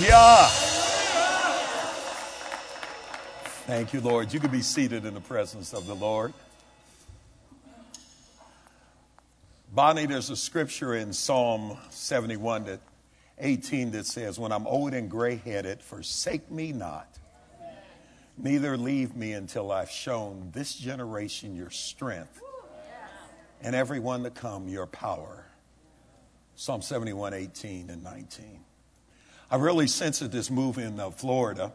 Hallelujah. Thank you, Lord. You can be seated in the presence of the Lord. Bonnie, there's a scripture in Psalm 71 that 18 that says, When I'm old and gray headed, forsake me not, neither leave me until I've shown this generation your strength and everyone to come your power. Psalm 71, 18 and 19. I really sense that this move in uh, Florida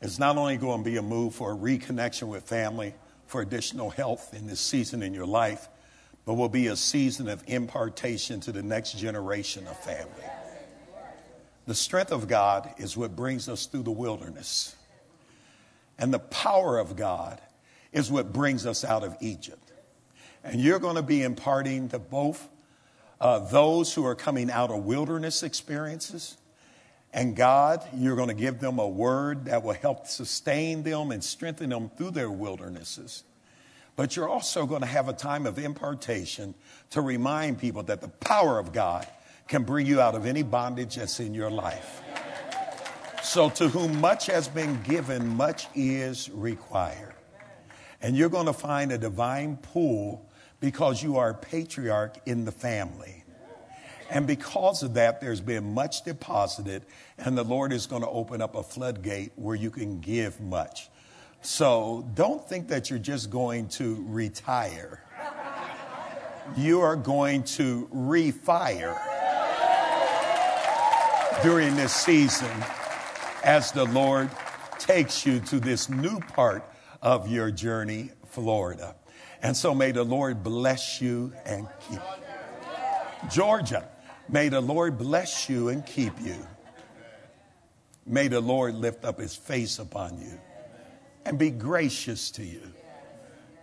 is not only going to be a move for a reconnection with family, for additional health in this season in your life, but will be a season of impartation to the next generation of family. The strength of God is what brings us through the wilderness. And the power of God is what brings us out of Egypt. And you're going to be imparting to both uh, those who are coming out of wilderness experiences. And God, you're going to give them a word that will help sustain them and strengthen them through their wildernesses. But you're also going to have a time of impartation to remind people that the power of God can bring you out of any bondage that's in your life. So, to whom much has been given, much is required. And you're going to find a divine pool because you are a patriarch in the family. And because of that, there's been much deposited, and the Lord is going to open up a floodgate where you can give much. So don't think that you're just going to retire. You are going to refire during this season as the Lord takes you to this new part of your journey, Florida. And so may the Lord bless you and keep you. Georgia, may the Lord bless you and keep you. May the Lord lift up his face upon you and be gracious to you.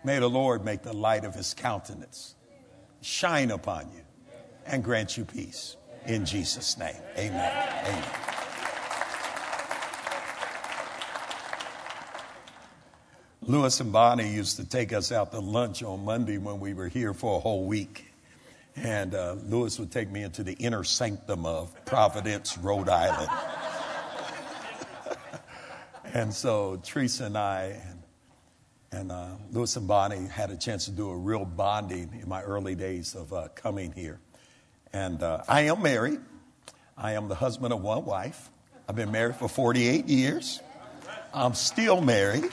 May the Lord make the light of his countenance shine upon you and grant you peace. In Jesus' name, amen. Amen. Lewis and Bonnie used to take us out to lunch on Monday when we were here for a whole week. And uh, Lewis would take me into the inner sanctum of Providence, Rhode Island. And so Teresa and I and, uh, Lewis and Bonnie had a chance to do a real bonding in my early days of uh, coming here. And uh, I am married. I am the husband of one wife. I've been married for 48 years. I'm still married.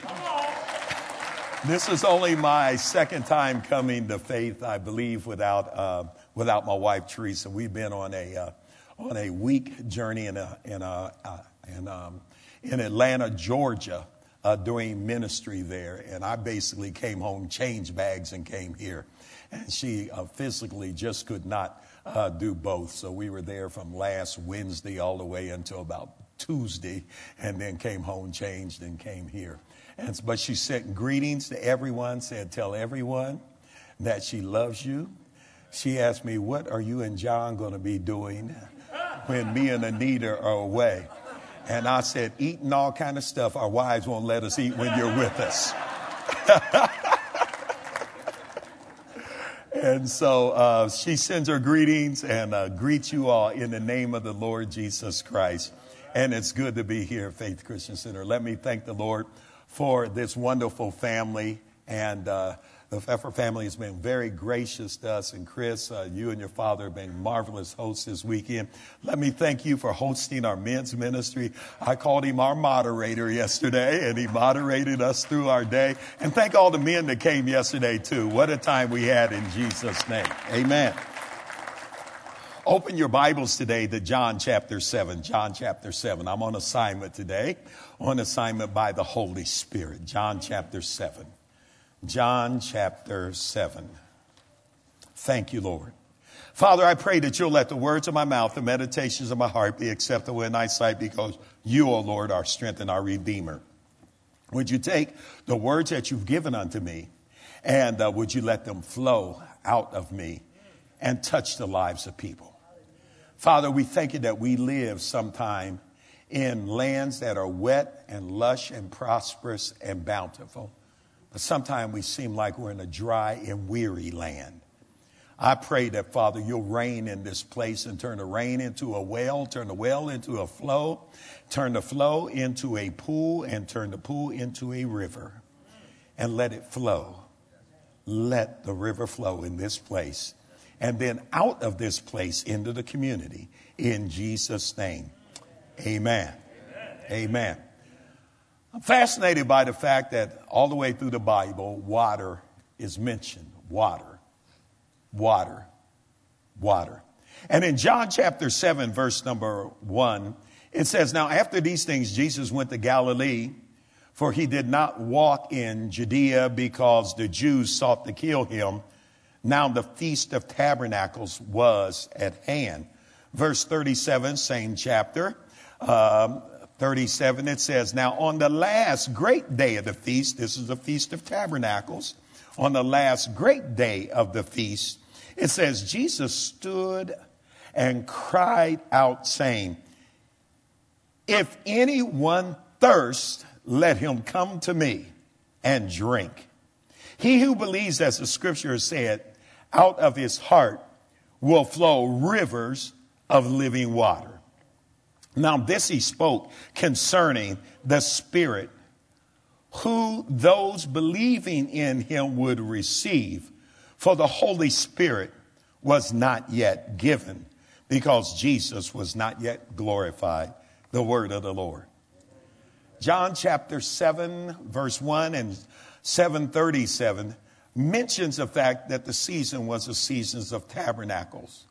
This is only my second time coming to faith, I believe, without, uh, without my wife, Teresa. We've been on a, uh, on a week journey in, a, in, a, uh, in um, in Atlanta, Georgia, uh, doing ministry there. And I basically came home, changed bags, and came here. And she uh, physically just could not uh, do both. So we were there from last Wednesday all the way until about Tuesday, and then came home, changed, and came here. And, but she sent greetings to everyone, said, Tell everyone that she loves you. She asked me, What are you and John going to be doing when me and Anita are away? And I said, eating all kind of stuff our wives won't let us eat when you're with us. and so uh, she sends her greetings and uh, greets you all in the name of the Lord Jesus Christ. And it's good to be here Faith Christian Center. Let me thank the Lord for this wonderful family and uh, the Pfeffer family has been very gracious to us. And Chris, uh, you and your father have been marvelous hosts this weekend. Let me thank you for hosting our men's ministry. I called him our moderator yesterday, and he moderated us through our day. And thank all the men that came yesterday, too. What a time we had in Jesus' name. Amen. Open your Bibles today to John chapter 7. John chapter 7. I'm on assignment today, on assignment by the Holy Spirit. John chapter 7. John chapter 7. Thank you, Lord. Father, I pray that you'll let the words of my mouth, the meditations of my heart be acceptable in thy sight because you, O Lord, are strength and our Redeemer. Would you take the words that you've given unto me and uh, would you let them flow out of me and touch the lives of people? Father, we thank you that we live sometime in lands that are wet and lush and prosperous and bountiful. But sometimes we seem like we're in a dry and weary land. I pray that, Father, you'll rain in this place and turn the rain into a well, turn the well into a flow, turn the flow into a pool, and turn the pool into a river. And let it flow. Let the river flow in this place. And then out of this place into the community. In Jesus' name. Amen. Amen. Amen. I'm fascinated by the fact that all the way through the Bible, water is mentioned. Water water, water. And in John chapter 7, verse number 1, it says, Now after these things, Jesus went to Galilee, for he did not walk in Judea because the Jews sought to kill him. Now the feast of tabernacles was at hand. Verse 37, same chapter. Um, 37, it says, Now on the last great day of the feast, this is the Feast of Tabernacles, on the last great day of the feast, it says, Jesus stood and cried out, saying, If anyone thirst, let him come to me and drink. He who believes, as the scripture said, out of his heart will flow rivers of living water. Now, this he spoke concerning the Spirit, who those believing in him would receive for the Holy Spirit was not yet given because Jesus was not yet glorified. The word of the Lord. John chapter 7, verse 1 and 737 mentions the fact that the season was the seasons of tabernacles.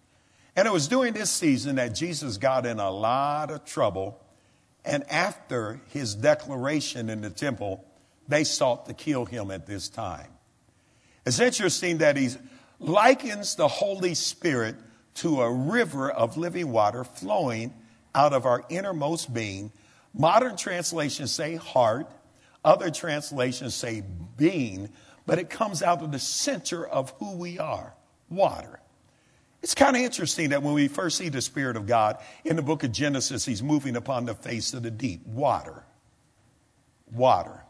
And it was during this season that Jesus got in a lot of trouble. And after his declaration in the temple, they sought to kill him at this time. It's interesting that he likens the Holy Spirit to a river of living water flowing out of our innermost being. Modern translations say heart, other translations say being, but it comes out of the center of who we are water. It's kind of interesting that when we first see the Spirit of God in the book of Genesis, He's moving upon the face of the deep. Water. Water.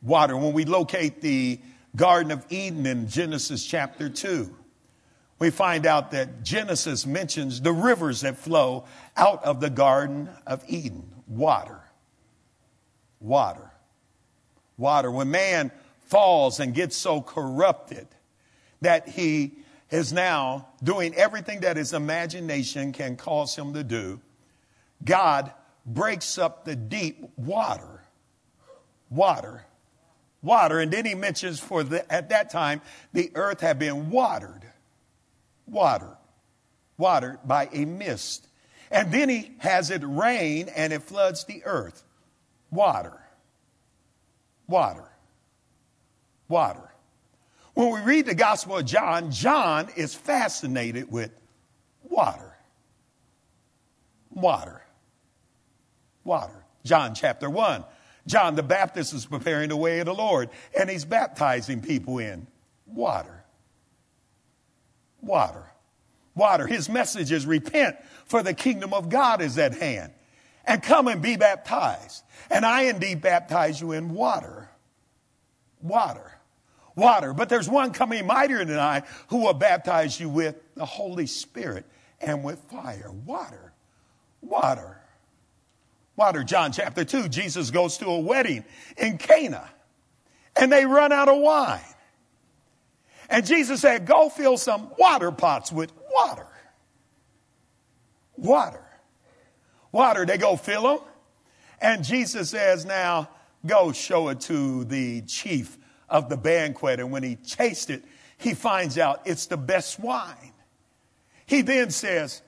Water. When we locate the Garden of Eden in Genesis chapter 2. We find out that Genesis mentions the rivers that flow out of the Garden of Eden. Water. Water. Water. When man falls and gets so corrupted that he is now doing everything that his imagination can cause him to do, God breaks up the deep water. Water water. And then he mentions for the, at that time, the earth had been watered, watered, watered by a mist. And then he has it rain and it floods the earth. Water, water, water. When we read the Gospel of John, John is fascinated with water. Water. Water. John chapter 1. John the Baptist is preparing the way of the Lord, and he's baptizing people in water. Water. Water. His message is repent, for the kingdom of God is at hand. And come and be baptized. And I indeed baptize you in water. Water. Water. But there's one coming mightier than I who will baptize you with the Holy Spirit and with fire. Water. Water. Water, John chapter 2, Jesus goes to a wedding in Cana and they run out of wine. And Jesus said, Go fill some water pots with water. Water. Water, they go fill them. And Jesus says, Now go show it to the chief of the banquet. And when he tastes it, he finds out it's the best wine. He then says,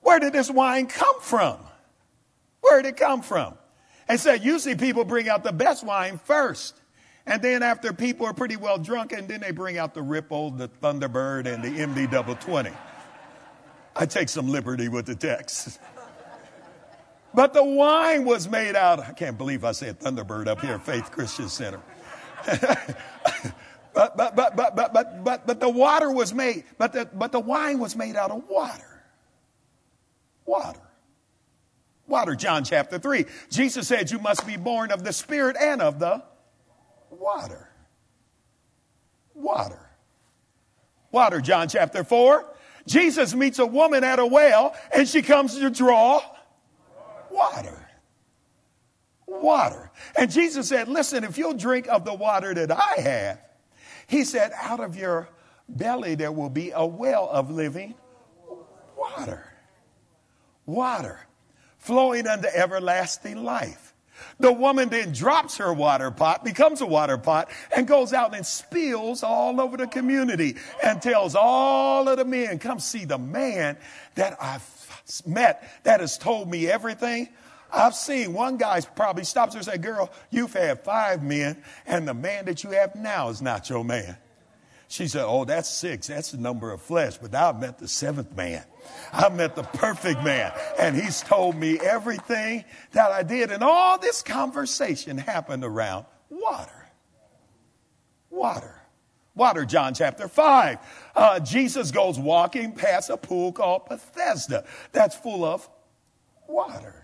Where did this wine come from? Where did it come from? And so usually people bring out the best wine first. And then after people are pretty well drunk, and then they bring out the Ripple, the Thunderbird, and the MD double 20. I take some liberty with the text. But the wine was made out, I can't believe I said Thunderbird up here Faith Christian Center. but, but, but, but, but, but, but, but the water was made, but the, but the wine was made out of water. Water water. John chapter 3. Jesus said, You must be born of the Spirit and of the water. Water. Water, John chapter 4. Jesus meets a woman at a well and she comes to draw water. Water. And Jesus said, Listen, if you'll drink of the water that I have, he said, out of your belly there will be a well of living water. Water flowing unto everlasting life. The woman then drops her water pot, becomes a water pot, and goes out and spills all over the community and tells all of the men, Come see the man that I've met that has told me everything. I've seen one guy probably stops her and says, Girl, you've had five men, and the man that you have now is not your man. She said, Oh, that's six. That's the number of flesh. But I've met the seventh man. I met the perfect man. And he's told me everything that I did. And all this conversation happened around water. Water. Water, John chapter 5. Uh, Jesus goes walking past a pool called Bethesda that's full of water.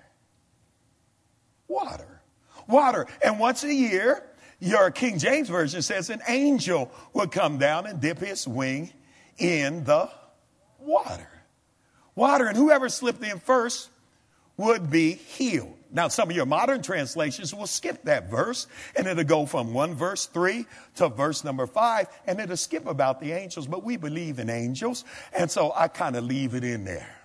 Water. Water. And once a year, your King James Version says an angel would come down and dip his wing in the water. Water, and whoever slipped in first would be healed. Now, some of your modern translations will skip that verse and it'll go from one verse three to verse number five and it'll skip about the angels, but we believe in angels. And so I kind of leave it in there.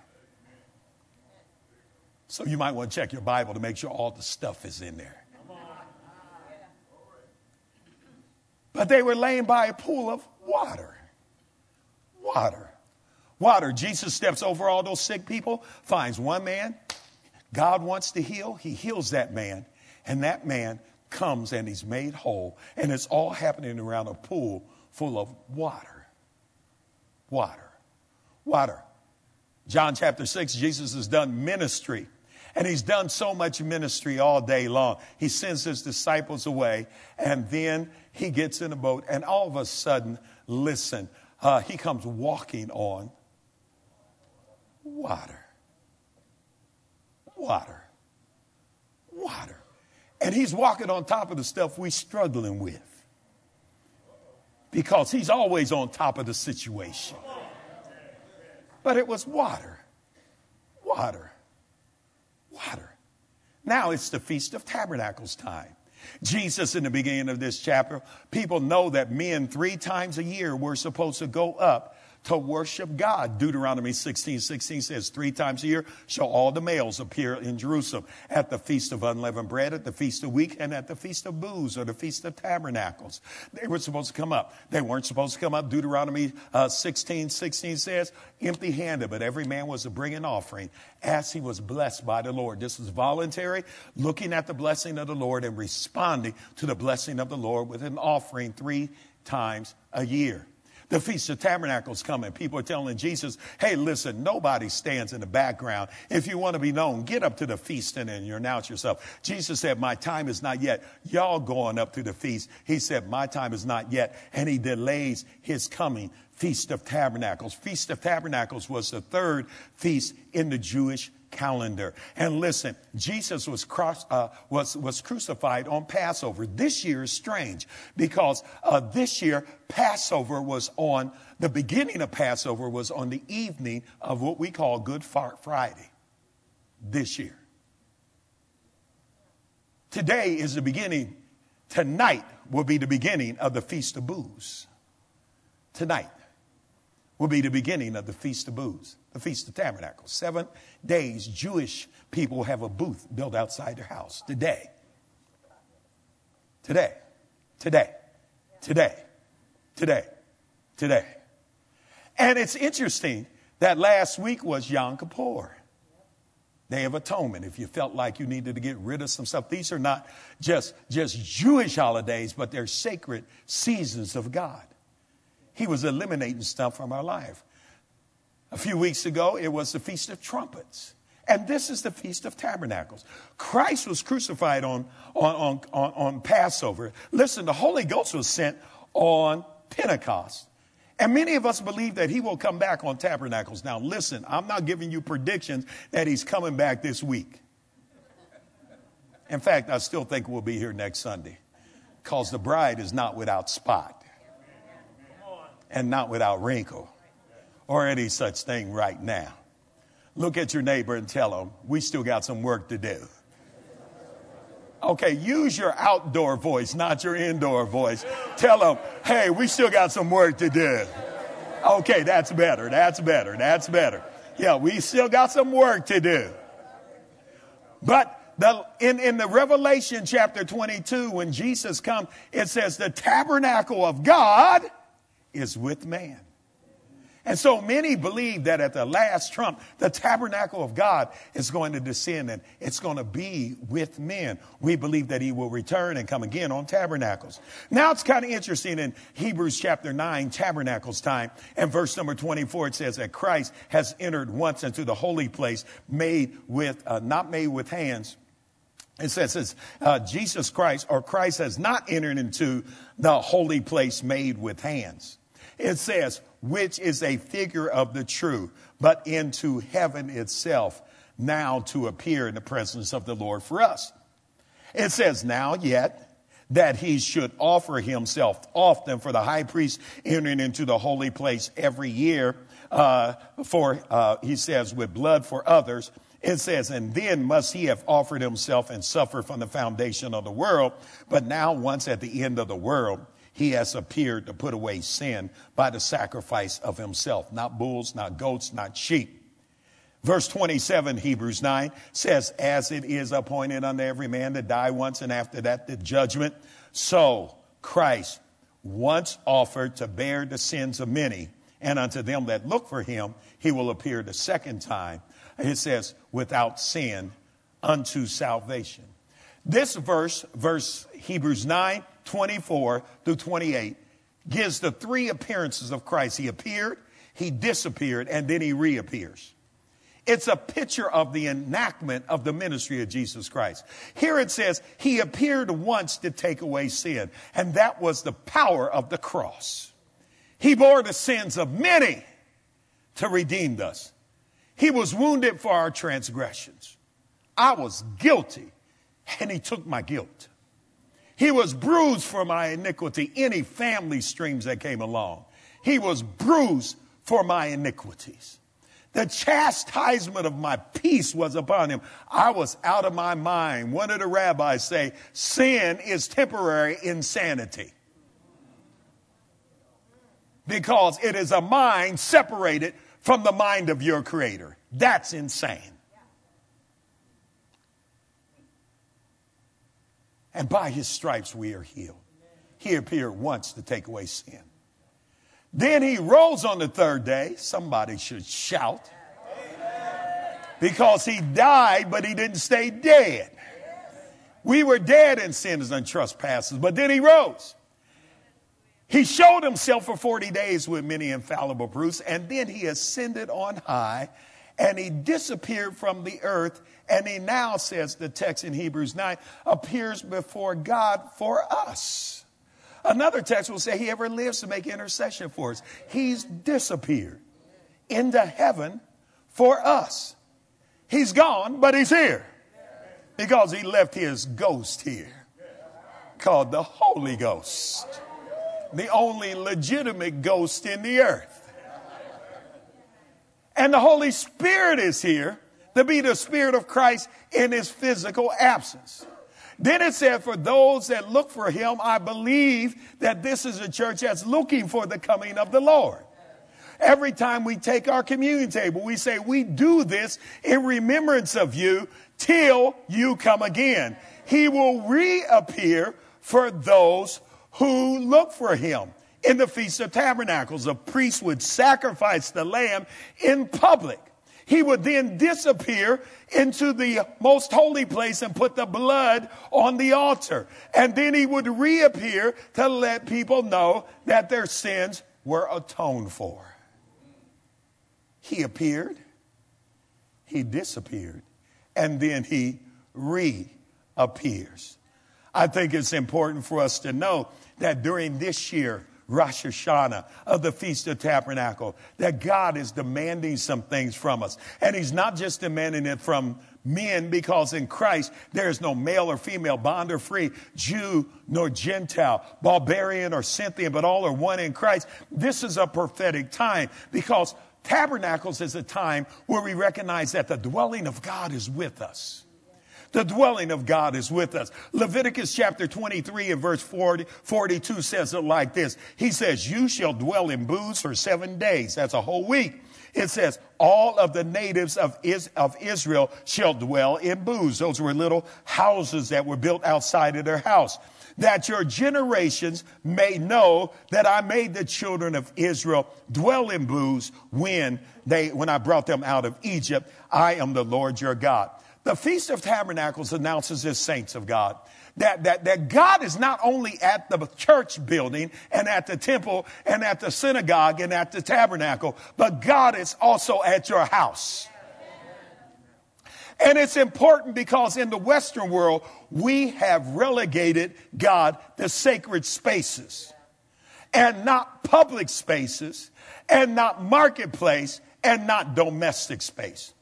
So you might want to check your Bible to make sure all the stuff is in there. But they were laying by a pool of water. Water. Water. Jesus steps over all those sick people, finds one man. God wants to heal. He heals that man. And that man comes and he's made whole. And it's all happening around a pool full of water. Water. Water. John chapter 6, Jesus has done ministry. And he's done so much ministry all day long. He sends his disciples away, and then he gets in a boat, and all of a sudden, listen, uh, he comes walking on water. Water. Water. And he's walking on top of the stuff we're struggling with. Because he's always on top of the situation. But it was water. Water. Water. Now it's the Feast of Tabernacles time. Jesus, in the beginning of this chapter, people know that men three times a year were supposed to go up to worship God. Deuteronomy 16 16 says, Three times a year shall all the males appear in Jerusalem at the feast of unleavened bread, at the feast of week, and at the feast of booths or the feast of tabernacles. They were supposed to come up. They weren't supposed to come up. Deuteronomy uh, 16 16 says, empty handed, but every man was to bring an offering as he was blessed by the Lord. This is voluntary, looking at the blessing of the Lord and responding to the blessing of the Lord with an offering three times a year. The Feast of Tabernacles coming. People are telling Jesus, hey, listen, nobody stands in the background. If you want to be known, get up to the feast and, and announce yourself. Jesus said, my time is not yet. Y'all going up to the feast. He said, my time is not yet. And he delays his coming. Feast of Tabernacles. Feast of Tabernacles was the third feast in the Jewish calendar. And listen, Jesus was, cross, uh, was, was crucified on Passover. This year is strange because uh, this year Passover was on, the beginning of Passover was on the evening of what we call Good Friday this year. Today is the beginning, tonight will be the beginning of the Feast of Booths. Tonight will be the beginning of the Feast of Booths, the Feast of Tabernacles. Seven days, Jewish people have a booth built outside their house. Today. Today. Today. Today. Today. Today. And it's interesting that last week was Yom Kippur. Day of Atonement. If you felt like you needed to get rid of some stuff, these are not just, just Jewish holidays, but they're sacred seasons of God. He was eliminating stuff from our life. A few weeks ago, it was the Feast of Trumpets. And this is the Feast of Tabernacles. Christ was crucified on, on, on, on, Passover. Listen, the Holy Ghost was sent on Pentecost. And many of us believe that he will come back on Tabernacles. Now, listen, I'm not giving you predictions that he's coming back this week. In fact, I still think we'll be here next Sunday because the bride is not without spot. and not without wrinkle or any such thing right now. Look at your neighbor and tell him, we still got some work to do. Okay, use your outdoor voice, not your indoor voice. Tell them, hey, we still got some work to do. Okay, that's better. That's better. That's better. Yeah, we still got some work to do. But the, in, in the Revelation chapter 22, when Jesus comes, it says the tabernacle of God is with man. And so many believe that at the last trump, the tabernacle of God is going to descend and it's going to be with men. We believe that he will return and come again on tabernacles. Now it's kind of interesting in Hebrews chapter 9, tabernacles time, and verse number 24, it says that Christ has entered once into the holy place made with, uh, not made with hands. It says, uh, Jesus Christ or Christ has not entered into the holy place made with hands. It says, which is a figure of the true, but into heaven itself, now to appear in the presence of the Lord for us. It says, now yet, that he should offer himself often for the high priest entering into the holy place every year, uh, for, uh, he says, with blood for others. It says, and then must he have offered himself and suffered from the foundation of the world. But now, once at the end of the world, he has appeared to put away sin by the sacrifice of himself. Not bulls, not goats, not sheep. Verse 27, Hebrews 9 says, As it is appointed unto every man to die once, and after that the judgment, so Christ once offered to bear the sins of many, and unto them that look for him, he will appear the second time. It says, without sin unto salvation. This verse, verse Hebrews 9, 24 through 28 gives the three appearances of Christ. He appeared, he disappeared, and then he reappears. It's a picture of the enactment of the ministry of Jesus Christ. Here it says, He appeared once to take away sin, and that was the power of the cross. He bore the sins of many to redeem us. He was wounded for our transgressions. I was guilty, and He took my guilt. He was bruised for my iniquity, any family streams that came along. He was bruised for my iniquities. The chastisement of my peace was upon him. I was out of my mind. One of the rabbis say, sin is temporary insanity. Because it is a mind separated from the mind of your creator. That's insane. And by his stripes we are healed. He appeared once to take away sin. Then he rose on the third day. Somebody should shout. Because he died, but he didn't stay dead. We were dead in sins and trespasses, but then he rose. He showed himself for 40 days with many infallible proofs, and then he ascended on high and he disappeared from the earth. And he now, says the text in Hebrews 9, appears before God for us. Another text will say he ever lives to make intercession for us. He's disappeared into heaven for us. He's gone, but he's here because he left his ghost here called the Holy Ghost, the only legitimate ghost in the earth. And the Holy Spirit is here to be the Spirit of Christ in his physical absence. Then it said, for those that look for him, I believe that this is a church that's looking for the coming of the Lord. Every time we take our communion table, we say, we do this in remembrance of you till you come again. He will reappear for those who look for him in the Feast of Tabernacles. A priest would sacrifice the lamb in public. He would then disappear into the most holy place and put the blood on the altar. And then he would reappear to let people know that their sins were atoned for. He appeared, he disappeared, and then he reappears. I think it's important for us to know that during this year, Rosh Hashanah, of the Feast of Tabernacle, that God is demanding some things from us. And He's not just demanding it from men because in Christ there is no male or female, bond or free, Jew nor Gentile, barbarian or Scythian, but all are one in Christ. This is a prophetic time because tabernacles is a time where we recognize that the dwelling of God is with us. The dwelling of God is with us. Leviticus chapter 23 and verse 40, 42 says it like this. He says, you shall dwell in booths for seven days. That's a whole week. It says, all of the natives of, Is- of Israel shall dwell in booths. Those were little houses that were built outside of their house. That your generations may know that I made the children of Israel dwell in booths when they, when I brought them out of Egypt. I am the Lord your God. The Feast of Tabernacles announces this, saints of God, that, that, that God is not only at the church building and at the temple and at the synagogue and at the tabernacle, but God is also at your house. And it's important because in the Western world, we have relegated God to sacred spaces and not public spaces and not marketplace and not domestic space.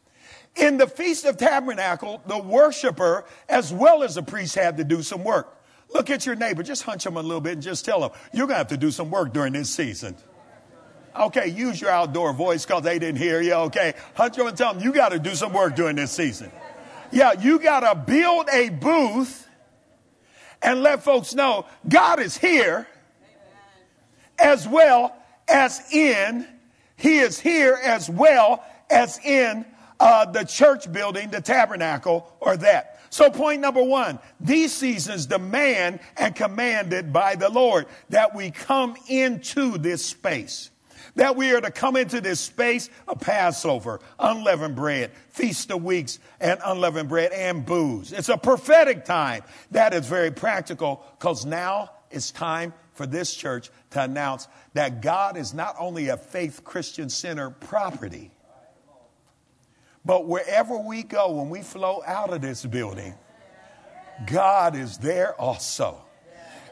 In the Feast of Tabernacle, the worshiper as well as the priest had to do some work. Look at your neighbor, just hunch him a little bit and just tell him, you're going to have to do some work during this season. Okay, use your outdoor voice because they didn't hear you. Okay, hunch them and tell them you got to do some work during this season. Yeah, you got to build a booth and let folks know God is here as well as in, He is here as well as in uh, the church building, the tabernacle, or that. So, point number one, these seasons demand and commanded by the Lord that we come into this space. That we are to come into this space of Passover, unleavened bread, feast of weeks, and unleavened bread and booths. It's a prophetic time. That is very practical because now it's time for this church to announce that God is not only a faith Christian center property, but wherever we go, when we flow out of this building, God is there also.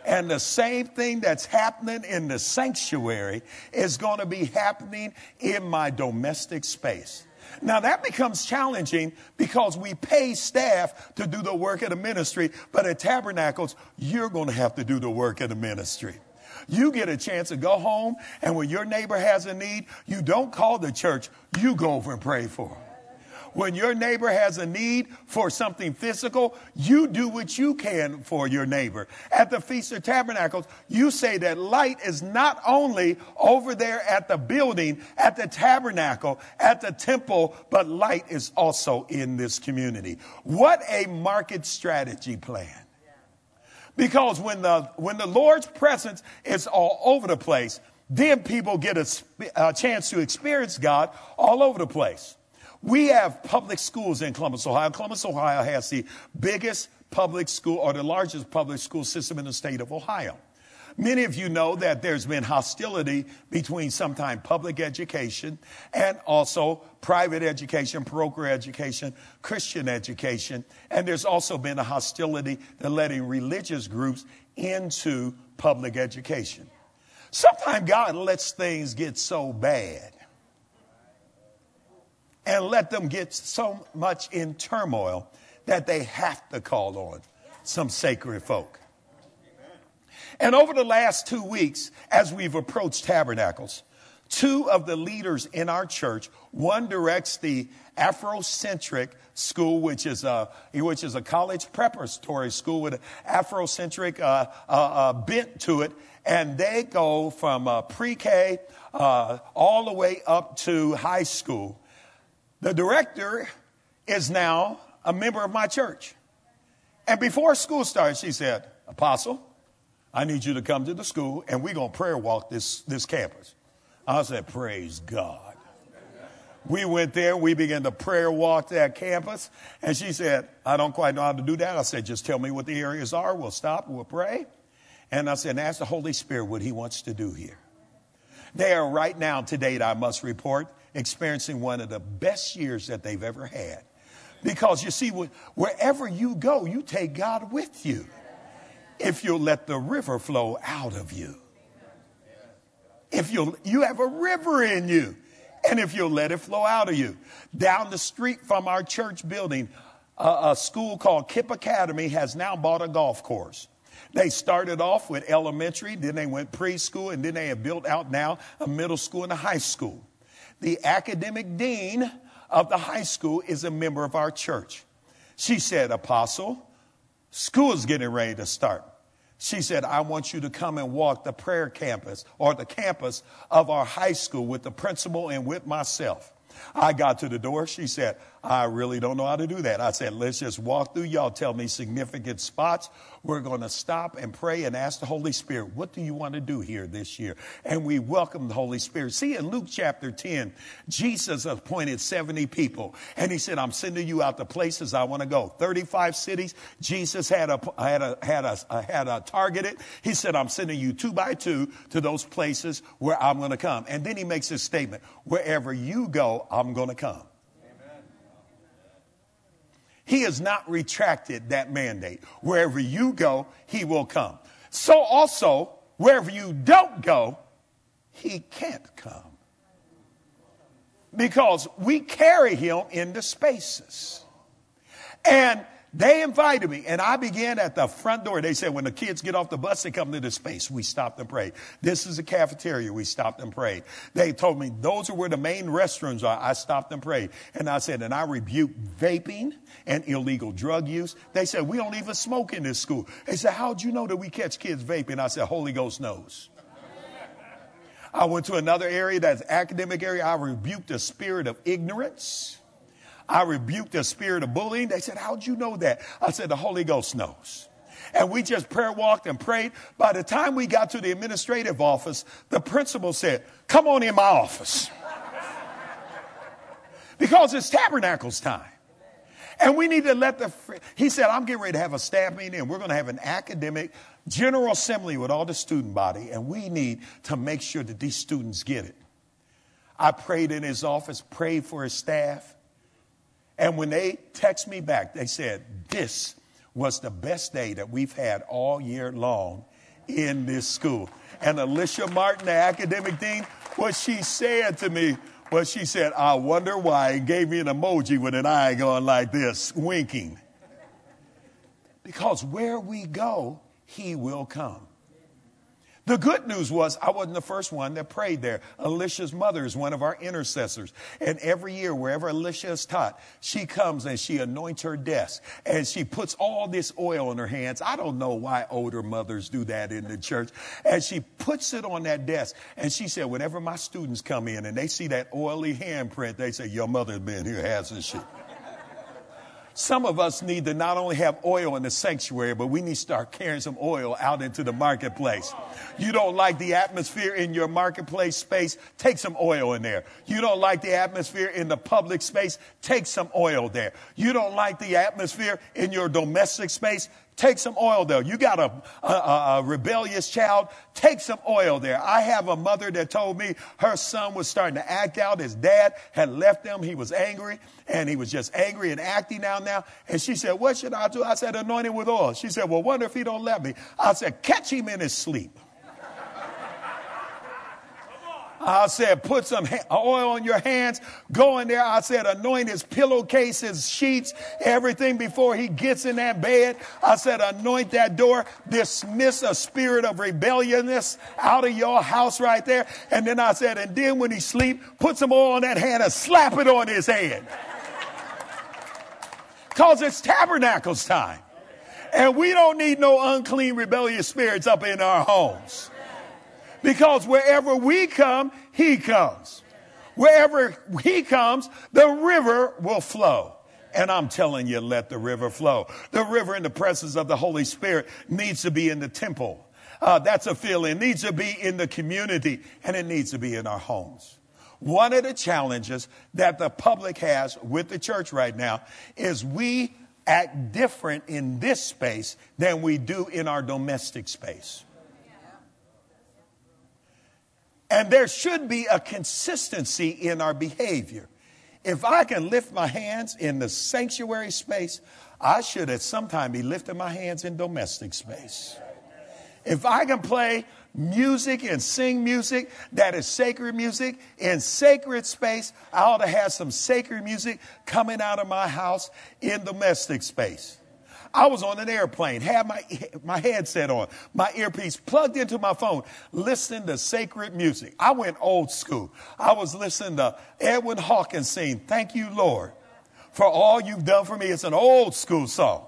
And the same thing that's happening in the sanctuary is going to be happening in my domestic space. Now that becomes challenging because we pay staff to do the work of the ministry, but at Tabernacles, you're going to have to do the work of the ministry. You get a chance to go home, and when your neighbor has a need, you don't call the church, you go over and pray for them. When your neighbor has a need for something physical, you do what you can for your neighbor. At the Feast of Tabernacles, you say that light is not only over there at the building, at the tabernacle, at the temple, but light is also in this community. What a market strategy plan. Because when the, when the Lord's presence is all over the place, then people get a, a chance to experience God all over the place. We have public schools in Columbus, Ohio. Columbus, Ohio has the biggest public school or the largest public school system in the state of Ohio. Many of you know that there's been hostility between sometimes public education and also private education, parochial education, Christian education. And there's also been a hostility to letting religious groups into public education. Sometimes God lets things get so bad and let them get so much in turmoil that they have to call on some sacred folk. And over the last two weeks, as we've approached tabernacles, two of the leaders in our church, one directs the Afrocentric school, which is a, which is a college preparatory school with an Afrocentric uh, uh, uh, bent to it. And they go from uh, pre K uh, all the way up to high school. The director is now a member of my church. And before school started, she said, Apostle, I need you to come to the school and we're going to prayer walk this, this campus. I said, Praise God. We went there, we began to prayer walk that campus, and she said, I don't quite know how to do that. I said, just tell me what the areas are, we'll stop, we'll pray. And I said, ask the Holy Spirit what He wants to do here. They are right now, to date, I must report, experiencing one of the best years that they've ever had. Because you see, wherever you go, you take God with you if you'll let the river flow out of you. If you'll, you have a river in you, and if you'll let it flow out of you. Down the street from our church building, a, a school called KIPP Academy has now bought a golf course. They started off with elementary, then they went preschool, and then they have built out now a middle school and a high school. The academic dean of the high school is a member of our church. She said, Apostle, school is getting ready to start. She said, I want you to come and walk the prayer campus or the campus of our high school with the principal and with myself. I got to the door. She said, I really don't know how to do that. I said, let's just walk through. Y'all tell me significant spots. We're going to stop and pray and ask the Holy Spirit, what do you want to do here this year? And we welcome the Holy Spirit. See, in Luke chapter 10, Jesus appointed 70 people. And he said, I'm sending you out to places I want to go. 35 cities. Jesus had a, had a, had a, had a targeted. He said, I'm sending you two by two to those places where I'm going to come. And then he makes this statement, wherever you go, I'm going to come. He has not retracted that mandate. Wherever you go, he will come. So also, wherever you don't go, he can't come. Because we carry him into spaces. And they invited me, and I began at the front door. They said, when the kids get off the bus, they come to this space. We stopped and prayed. This is a cafeteria. We stopped and prayed. They told me those are where the main restrooms are. I stopped and prayed. And I said, and I rebuke vaping and illegal drug use. They said, we don't even smoke in this school. They said, how'd you know that we catch kids vaping? I said, Holy Ghost knows. I went to another area that's academic area. I rebuked the spirit of ignorance. I rebuked the spirit of bullying. They said, How'd you know that? I said, The Holy Ghost knows. And we just prayer walked and prayed. By the time we got to the administrative office, the principal said, Come on in my office. because it's tabernacles time. And we need to let the, he said, I'm getting ready to have a staff meeting and we're going to have an academic general assembly with all the student body. And we need to make sure that these students get it. I prayed in his office, prayed for his staff. And when they text me back, they said, This was the best day that we've had all year long in this school. And Alicia Martin, the academic dean, what she said to me was she said, I wonder why, and gave me an emoji with an eye going like this, winking. Because where we go, he will come. The good news was I wasn't the first one that prayed there. Alicia's mother is one of our intercessors. And every year, wherever Alicia is taught, she comes and she anoints her desk and she puts all this oil in her hands. I don't know why older mothers do that in the church. And she puts it on that desk. And she said, whenever my students come in and they see that oily handprint, they say, Your mother's been here, hasn't she? Some of us need to not only have oil in the sanctuary, but we need to start carrying some oil out into the marketplace. You don't like the atmosphere in your marketplace space, take some oil in there. You don't like the atmosphere in the public space, take some oil there. You don't like the atmosphere in your domestic space, Take some oil there. You got a, a, a, rebellious child, take some oil there. I have a mother that told me her son was starting to act out. His dad had left him. He was angry and he was just angry and acting out now. And she said, what should I do? I said, anoint him with oil. She said, well, wonder if he don't let me. I said, catch him in his sleep. I said, put some oil on your hands. Go in there. I said, anoint his pillowcase, his sheets, everything before he gets in that bed. I said, anoint that door. Dismiss a spirit of rebelliousness out of your house right there. And then I said, and then when he sleep, put some oil on that hand and slap it on his head. Cause it's tabernacles time. And we don't need no unclean rebellious spirits up in our homes. Because wherever we come, he comes. Wherever he comes, the river will flow. And I'm telling you, let the river flow. The river in the presence of the Holy Spirit needs to be in the temple. Uh, that's a feeling. It needs to be in the community and it needs to be in our homes. One of the challenges that the public has with the church right now is we act different in this space than we do in our domestic space. And there should be a consistency in our behavior. If I can lift my hands in the sanctuary space, I should at some time be lifting my hands in domestic space. If I can play music and sing music that is sacred music in sacred space, I ought to have some sacred music coming out of my house in domestic space. I was on an airplane, had my, my headset on, my earpiece plugged into my phone, listening to sacred music. I went old school. I was listening to Edwin Hawkins sing, Thank You, Lord, for all you've done for me. It's an old school song.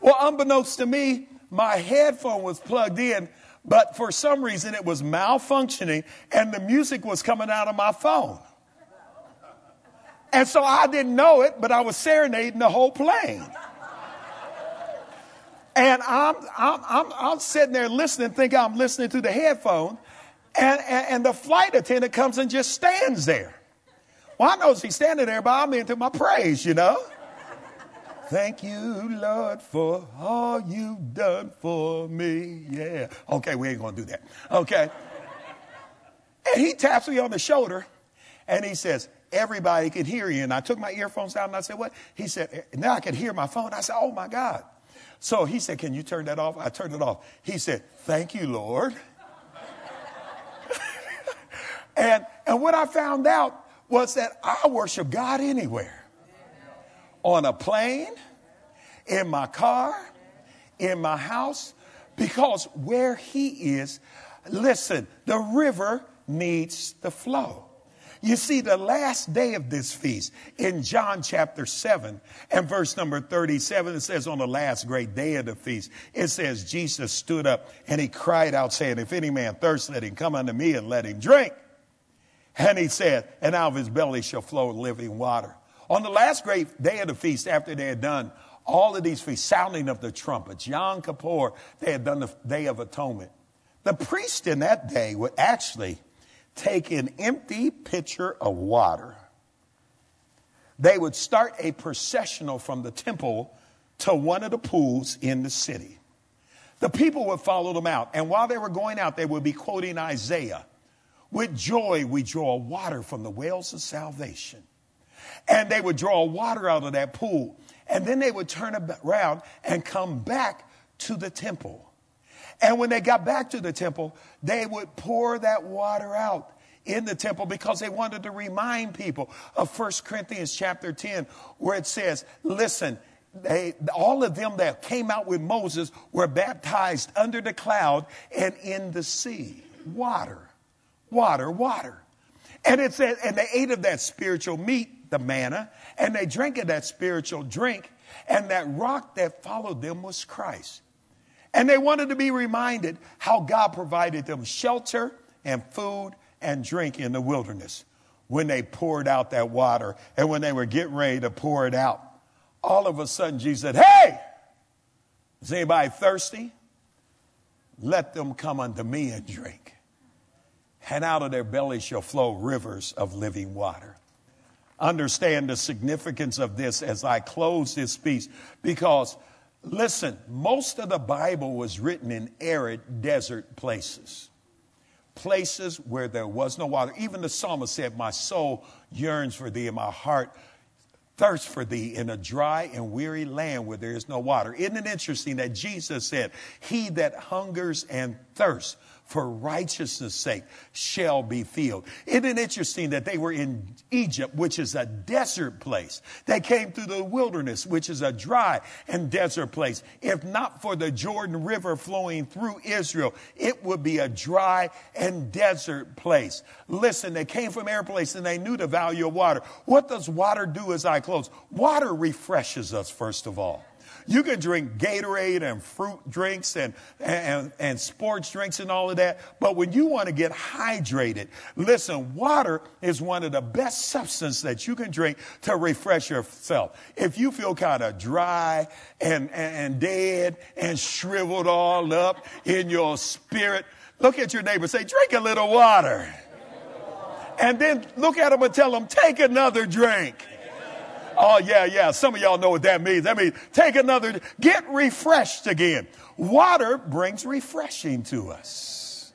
Well, unbeknownst to me, my headphone was plugged in, but for some reason it was malfunctioning and the music was coming out of my phone. And so I didn't know it, but I was serenading the whole plane. And I'm, I'm, I'm, I'm sitting there listening, thinking I'm listening to the headphone. And, and, and, the flight attendant comes and just stands there. Well, I know she's standing there, but I'm into my praise, you know. Thank you, Lord, for all you've done for me. Yeah. Okay, we ain't going to do that. Okay. And he taps me on the shoulder and he says, Everybody can hear you. And I took my earphones out and I said, What? He said, Now I can hear my phone. I said, Oh my God. So he said, Can you turn that off? I turned it off. He said, Thank you, Lord. and, and what I found out was that I worship God anywhere on a plane, in my car, in my house, because where He is, listen, the river needs to flow. You see, the last day of this feast in John chapter 7 and verse number 37, it says, On the last great day of the feast, it says, Jesus stood up and he cried out, saying, If any man thirst, let him come unto me and let him drink. And he said, And out of his belly shall flow living water. On the last great day of the feast, after they had done all of these feasts, sounding of the trumpets, Yom Kippur, they had done the Day of Atonement. The priest in that day would actually take an empty pitcher of water. They would start a processional from the temple to one of the pools in the city. The people would follow them out. And while they were going out, they would be quoting Isaiah With joy, we draw water from the wells of salvation. And they would draw water out of that pool. And then they would turn around and come back to the temple. And when they got back to the temple, they would pour that water out in the temple because they wanted to remind people of 1 Corinthians chapter 10, where it says, listen, they, all of them that came out with Moses were baptized under the cloud and in the sea. Water, water, water. And it said, and they ate of that spiritual meat, the manna, and they drank of that spiritual drink, and that rock that followed them was Christ. And they wanted to be reminded how God provided them shelter and food and drink in the wilderness when they poured out that water and when they were getting ready to pour it out. All of a sudden, Jesus said, Hey, is anybody thirsty? Let them come unto me and drink. And out of their belly shall flow rivers of living water. Understand the significance of this as I close this piece because Listen, most of the Bible was written in arid desert places, places where there was no water. Even the psalmist said, My soul yearns for thee, and my heart thirsts for thee in a dry and weary land where there is no water. Isn't it interesting that Jesus said, He that hungers and thirsts for righteousness' sake shall be filled. Isn't it interesting that they were in Egypt, which is a desert place? They came through the wilderness, which is a dry and desert place. If not for the Jordan River flowing through Israel, it would be a dry and desert place. Listen, they came from air place and they knew the value of water. What does water do as I close? Water refreshes us, first of all. You can drink Gatorade and fruit drinks and, and, and sports drinks and all of that. But when you want to get hydrated, listen, water is one of the best substances that you can drink to refresh yourself. If you feel kind of dry and, and, and dead and shriveled all up in your spirit, look at your neighbor say, drink a little water. And then look at them and tell them, take another drink. Oh, yeah, yeah. Some of y'all know what that means. That means take another, get refreshed again. Water brings refreshing to us.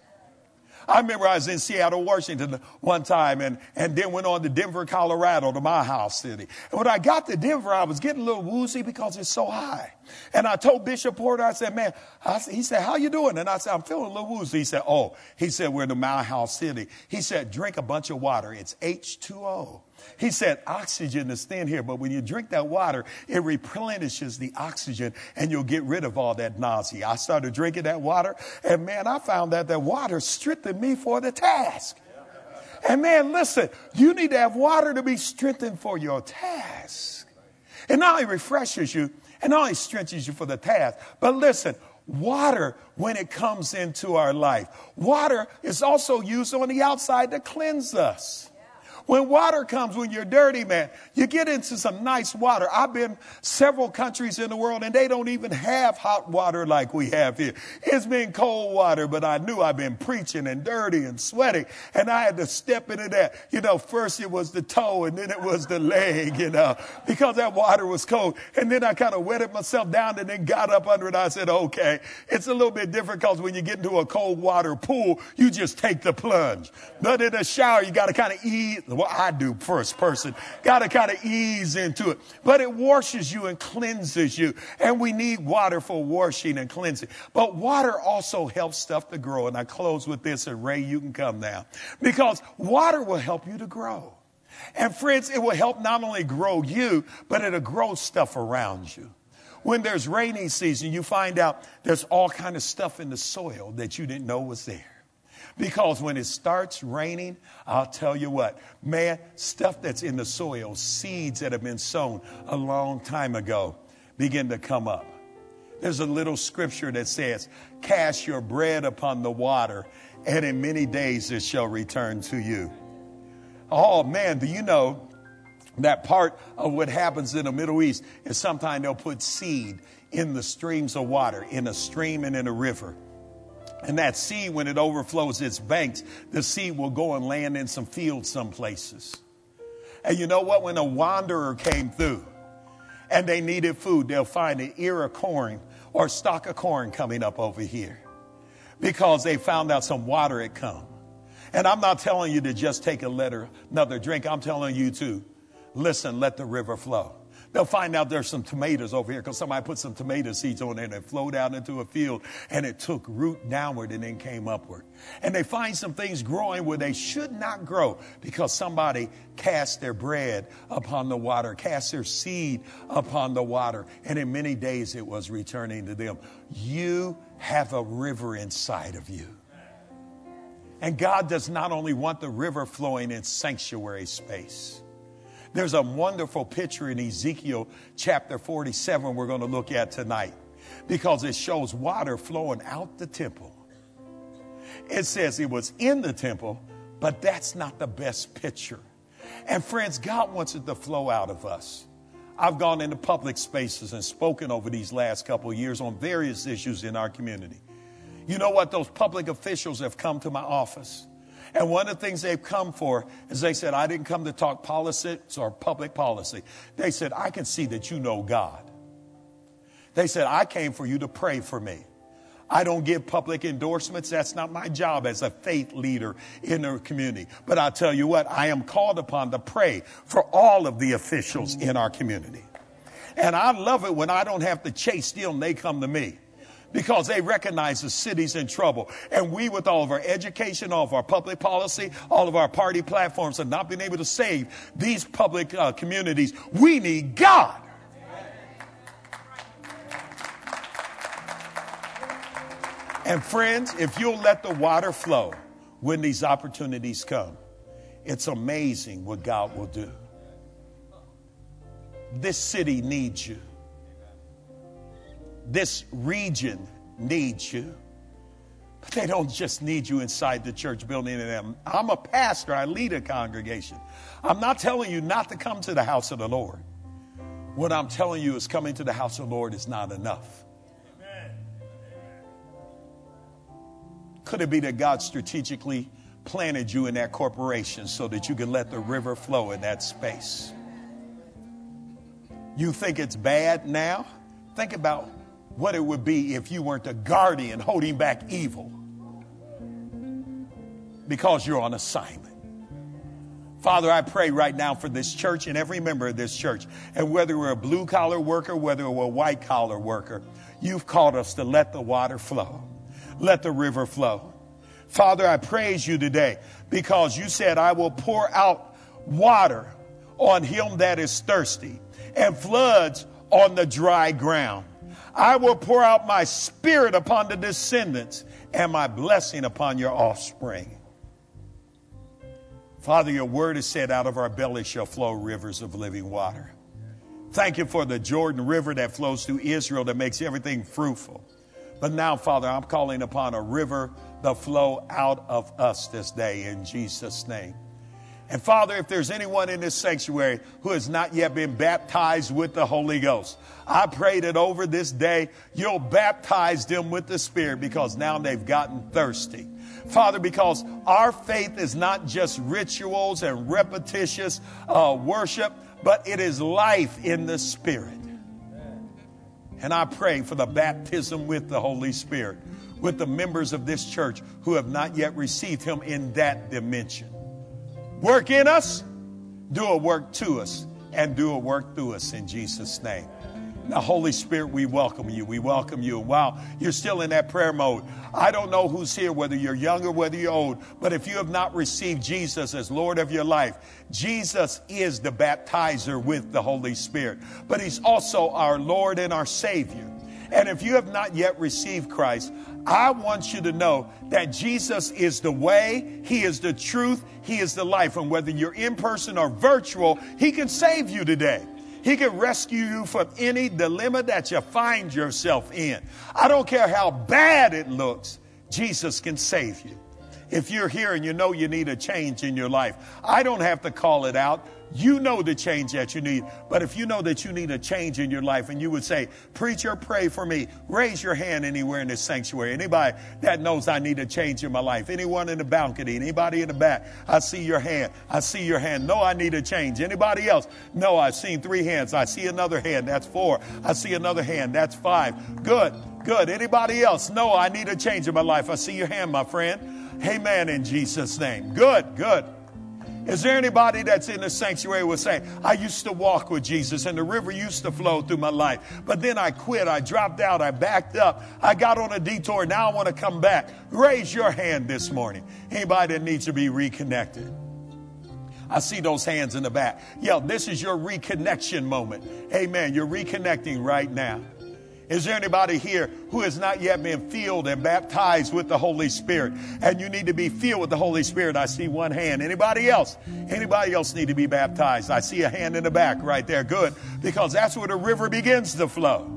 I remember I was in Seattle, Washington one time and, and then went on to Denver, Colorado to Mile High City. And when I got to Denver, I was getting a little woozy because it's so high. And I told Bishop Porter, I said, man, I he said, how you doing? And I said, I'm feeling a little woozy. He said, oh, he said, we're in the Mile High City. He said, drink a bunch of water. It's H2O. He said, oxygen is thin here, but when you drink that water, it replenishes the oxygen and you'll get rid of all that nausea. I started drinking that water, and man, I found that that water strengthened me for the task. And man, listen, you need to have water to be strengthened for your task. It not only refreshes you, and not only strengthens you for the task, but listen, water, when it comes into our life, water is also used on the outside to cleanse us. When water comes, when you're dirty, man, you get into some nice water. I've been several countries in the world and they don't even have hot water like we have here. It's been cold water, but I knew I've been preaching and dirty and sweaty and I had to step into that. You know, first it was the toe and then it was the leg, you know, because that water was cold. And then I kind of wetted myself down and then got up under it. I said, okay, it's a little bit different because when you get into a cold water pool, you just take the plunge. But in a shower, you got to kind of eat what I do first person. Got to kind of ease into it. But it washes you and cleanses you. And we need water for washing and cleansing. But water also helps stuff to grow. And I close with this, and Ray, you can come now. Because water will help you to grow. And friends, it will help not only grow you, but it'll grow stuff around you when there's rainy season, you find out there's all kind of stuff in the soil that you didn't know was there. Because when it starts raining, I'll tell you what, man, stuff that's in the soil, seeds that have been sown a long time ago, begin to come up. There's a little scripture that says, Cast your bread upon the water, and in many days it shall return to you. Oh man, do you know that part of what happens in the Middle East is sometimes they'll put seed in the streams of water, in a stream and in a river. And that sea, when it overflows its banks, the sea will go and land in some fields some places. And you know what? When a wanderer came through and they needed food, they'll find an ear of corn or stalk of corn coming up over here because they found out some water had come. And I'm not telling you to just take a letter, another drink. I'm telling you to listen, let the river flow. They'll find out there's some tomatoes over here because somebody put some tomato seeds on there and it flowed out into a field and it took root downward and then came upward. And they find some things growing where they should not grow because somebody cast their bread upon the water, cast their seed upon the water, and in many days it was returning to them. You have a river inside of you. And God does not only want the river flowing in sanctuary space. There's a wonderful picture in Ezekiel chapter 47 we're going to look at tonight because it shows water flowing out the temple. It says it was in the temple, but that's not the best picture. And friends, God wants it to flow out of us. I've gone into public spaces and spoken over these last couple years on various issues in our community. You know what? Those public officials have come to my office and one of the things they've come for is they said, I didn't come to talk politics or public policy. They said, I can see that you know God. They said, I came for you to pray for me. I don't give public endorsements. That's not my job as a faith leader in the community. But I'll tell you what, I am called upon to pray for all of the officials in our community. And I love it when I don't have to chase them, they come to me because they recognize the city's in trouble. And we, with all of our education, all of our public policy, all of our party platforms, have not been able to save these public uh, communities. We need God. And friends, if you'll let the water flow when these opportunities come, it's amazing what God will do. This city needs you. This region needs you. But they don't just need you inside the church building. And I'm a pastor, I lead a congregation. I'm not telling you not to come to the house of the Lord. What I'm telling you is coming to the house of the Lord is not enough. Could it be that God strategically planted you in that corporation so that you can let the river flow in that space? You think it's bad now? Think about what it would be if you weren't a guardian holding back evil. because you're on assignment. Father, I pray right now for this church and every member of this church. And whether we're a blue collar worker, whether we're a white collar worker, you've called us to let the water flow, let the river flow. Father, I praise you today because you said, I will pour out water on him that is thirsty and floods on the dry ground. I will pour out my spirit upon the descendants and my blessing upon your offspring. Father, your word is said, out of our belly shall flow rivers of living water. Thank you for the Jordan River that flows through Israel that makes everything fruitful. But now, Father, I'm calling upon a river to flow out of us this day in Jesus' name. And Father, if there's anyone in this sanctuary who has not yet been baptized with the Holy Ghost, I pray that over this day you'll baptize them with the Spirit because now they've gotten thirsty. Father, because our faith is not just rituals and repetitious uh, worship, but it is life in the Spirit. And I pray for the baptism with the Holy Spirit, with the members of this church who have not yet received Him in that dimension. Work in us, do a work to us, and do a work through us in Jesus' name. Now, Holy Spirit, we welcome you. We welcome you. Wow, you're still in that prayer mode. I don't know who's here, whether you're young or whether you're old, but if you have not received Jesus as Lord of your life, Jesus is the baptizer with the Holy Spirit, but He's also our Lord and our Savior. And if you have not yet received Christ, I want you to know that Jesus is the way, He is the truth, He is the life. And whether you're in person or virtual, He can save you today. He can rescue you from any dilemma that you find yourself in. I don't care how bad it looks, Jesus can save you. If you're here and you know you need a change in your life, I don't have to call it out. You know the change that you need. But if you know that you need a change in your life and you would say, Preacher, pray for me, raise your hand anywhere in this sanctuary. Anybody that knows I need a change in my life. Anyone in the balcony, anybody in the back, I see your hand. I see your hand. No, I need a change. Anybody else? No, I've seen three hands. I see another hand. That's four. I see another hand. That's five. Good, good. Anybody else? No, I need a change in my life. I see your hand, my friend. Amen in Jesus' name. Good, good. Is there anybody that's in the sanctuary will say, I used to walk with Jesus and the river used to flow through my life, but then I quit, I dropped out, I backed up, I got on a detour, now I want to come back. Raise your hand this morning. Anybody that needs to be reconnected. I see those hands in the back. Yeah, this is your reconnection moment. Amen. You're reconnecting right now. Is there anybody here who has not yet been filled and baptized with the Holy Spirit? And you need to be filled with the Holy Spirit. I see one hand. Anybody else? Anybody else need to be baptized? I see a hand in the back right there. Good. Because that's where the river begins to flow.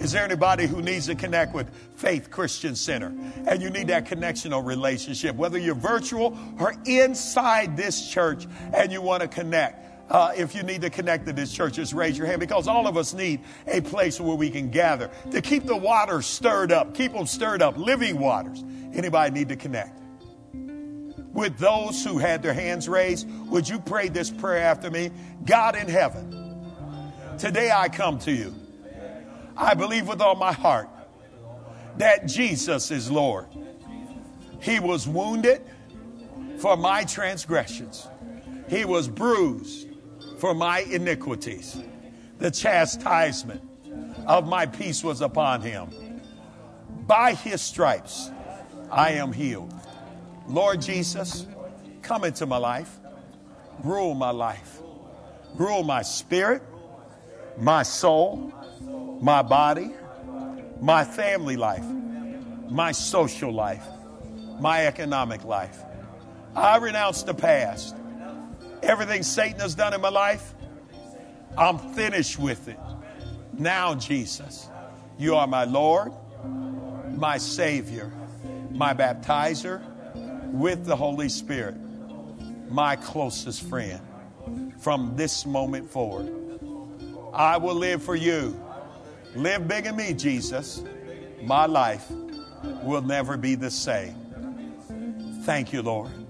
Is there anybody who needs to connect with Faith Christian Center? And you need that connection or relationship, whether you're virtual or inside this church and you want to connect. Uh, if you need to connect to this church, just raise your hand because all of us need a place where we can gather to keep the waters stirred up, keep them stirred up, living waters. Anybody need to connect? With those who had their hands raised, would you pray this prayer after me? God in heaven, today I come to you. I believe with all my heart that Jesus is Lord. He was wounded for my transgressions. He was bruised for my iniquities. The chastisement of my peace was upon him. By his stripes, I am healed. Lord Jesus, come into my life, rule my life, rule my spirit, my soul, my body, my family life, my social life, my economic life. I renounce the past Everything Satan has done in my life, I'm finished with it. Now, Jesus, you are my Lord, my Savior, my baptizer with the Holy Spirit, my closest friend. From this moment forward, I will live for you. Live big in me, Jesus. My life will never be the same. Thank you, Lord.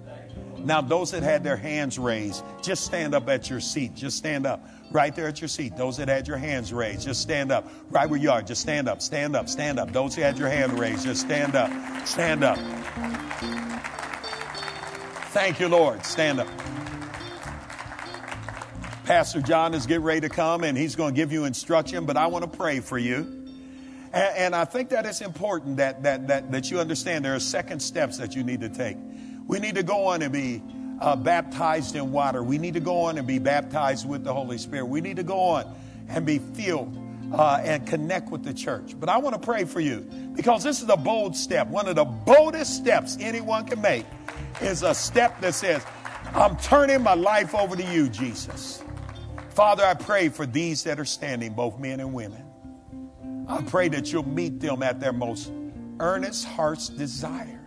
Now, those that had their hands raised, just stand up at your seat. Just stand up right there at your seat. Those that had your hands raised, just stand up right where you are. Just stand up, stand up, stand up. Those who had your hand raised, just stand up, stand up. Thank you, Lord. Stand up. Pastor John is getting ready to come and he's going to give you instruction, but I want to pray for you. And, I think that it's important that, that, that, that you understand there are second steps that you need to take. We need to go on and be uh, baptized in water. We need to go on and be baptized with the Holy Spirit. We need to go on and be filled uh, and connect with the church. But I want to pray for you because this is a bold step. One of the boldest steps anyone can make is a step that says, I'm turning my life over to you, Jesus. Father, I pray for these that are standing, both men and women. I pray that you'll meet them at their most earnest heart's desire.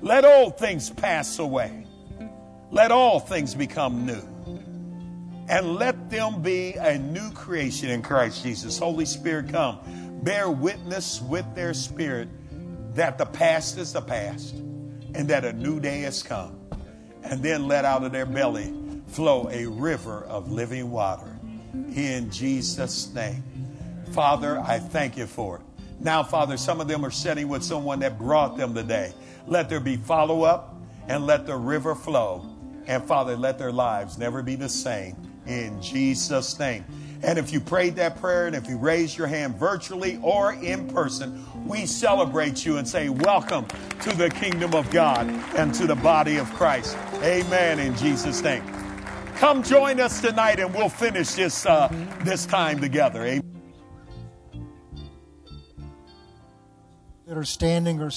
Let old things pass away. Let all things become new. And let them be a new creation in Christ Jesus. Holy Spirit, come. Bear witness with their spirit that the past is the past and that a new day has come. And then let out of their belly flow a river of living water. In Jesus' name. Father, I thank you for it. Now, Father, some of them are sitting with someone that brought them today. Let there be follow up and let the river flow. And Father, let their lives never be the same. In Jesus' name. And if you prayed that prayer and if you raised your hand virtually or in person, we celebrate you and say, Welcome to the kingdom of God and to the body of Christ. Amen. In Jesus' name. Come join us tonight and we'll finish this, uh, this time together. Amen. That are standing or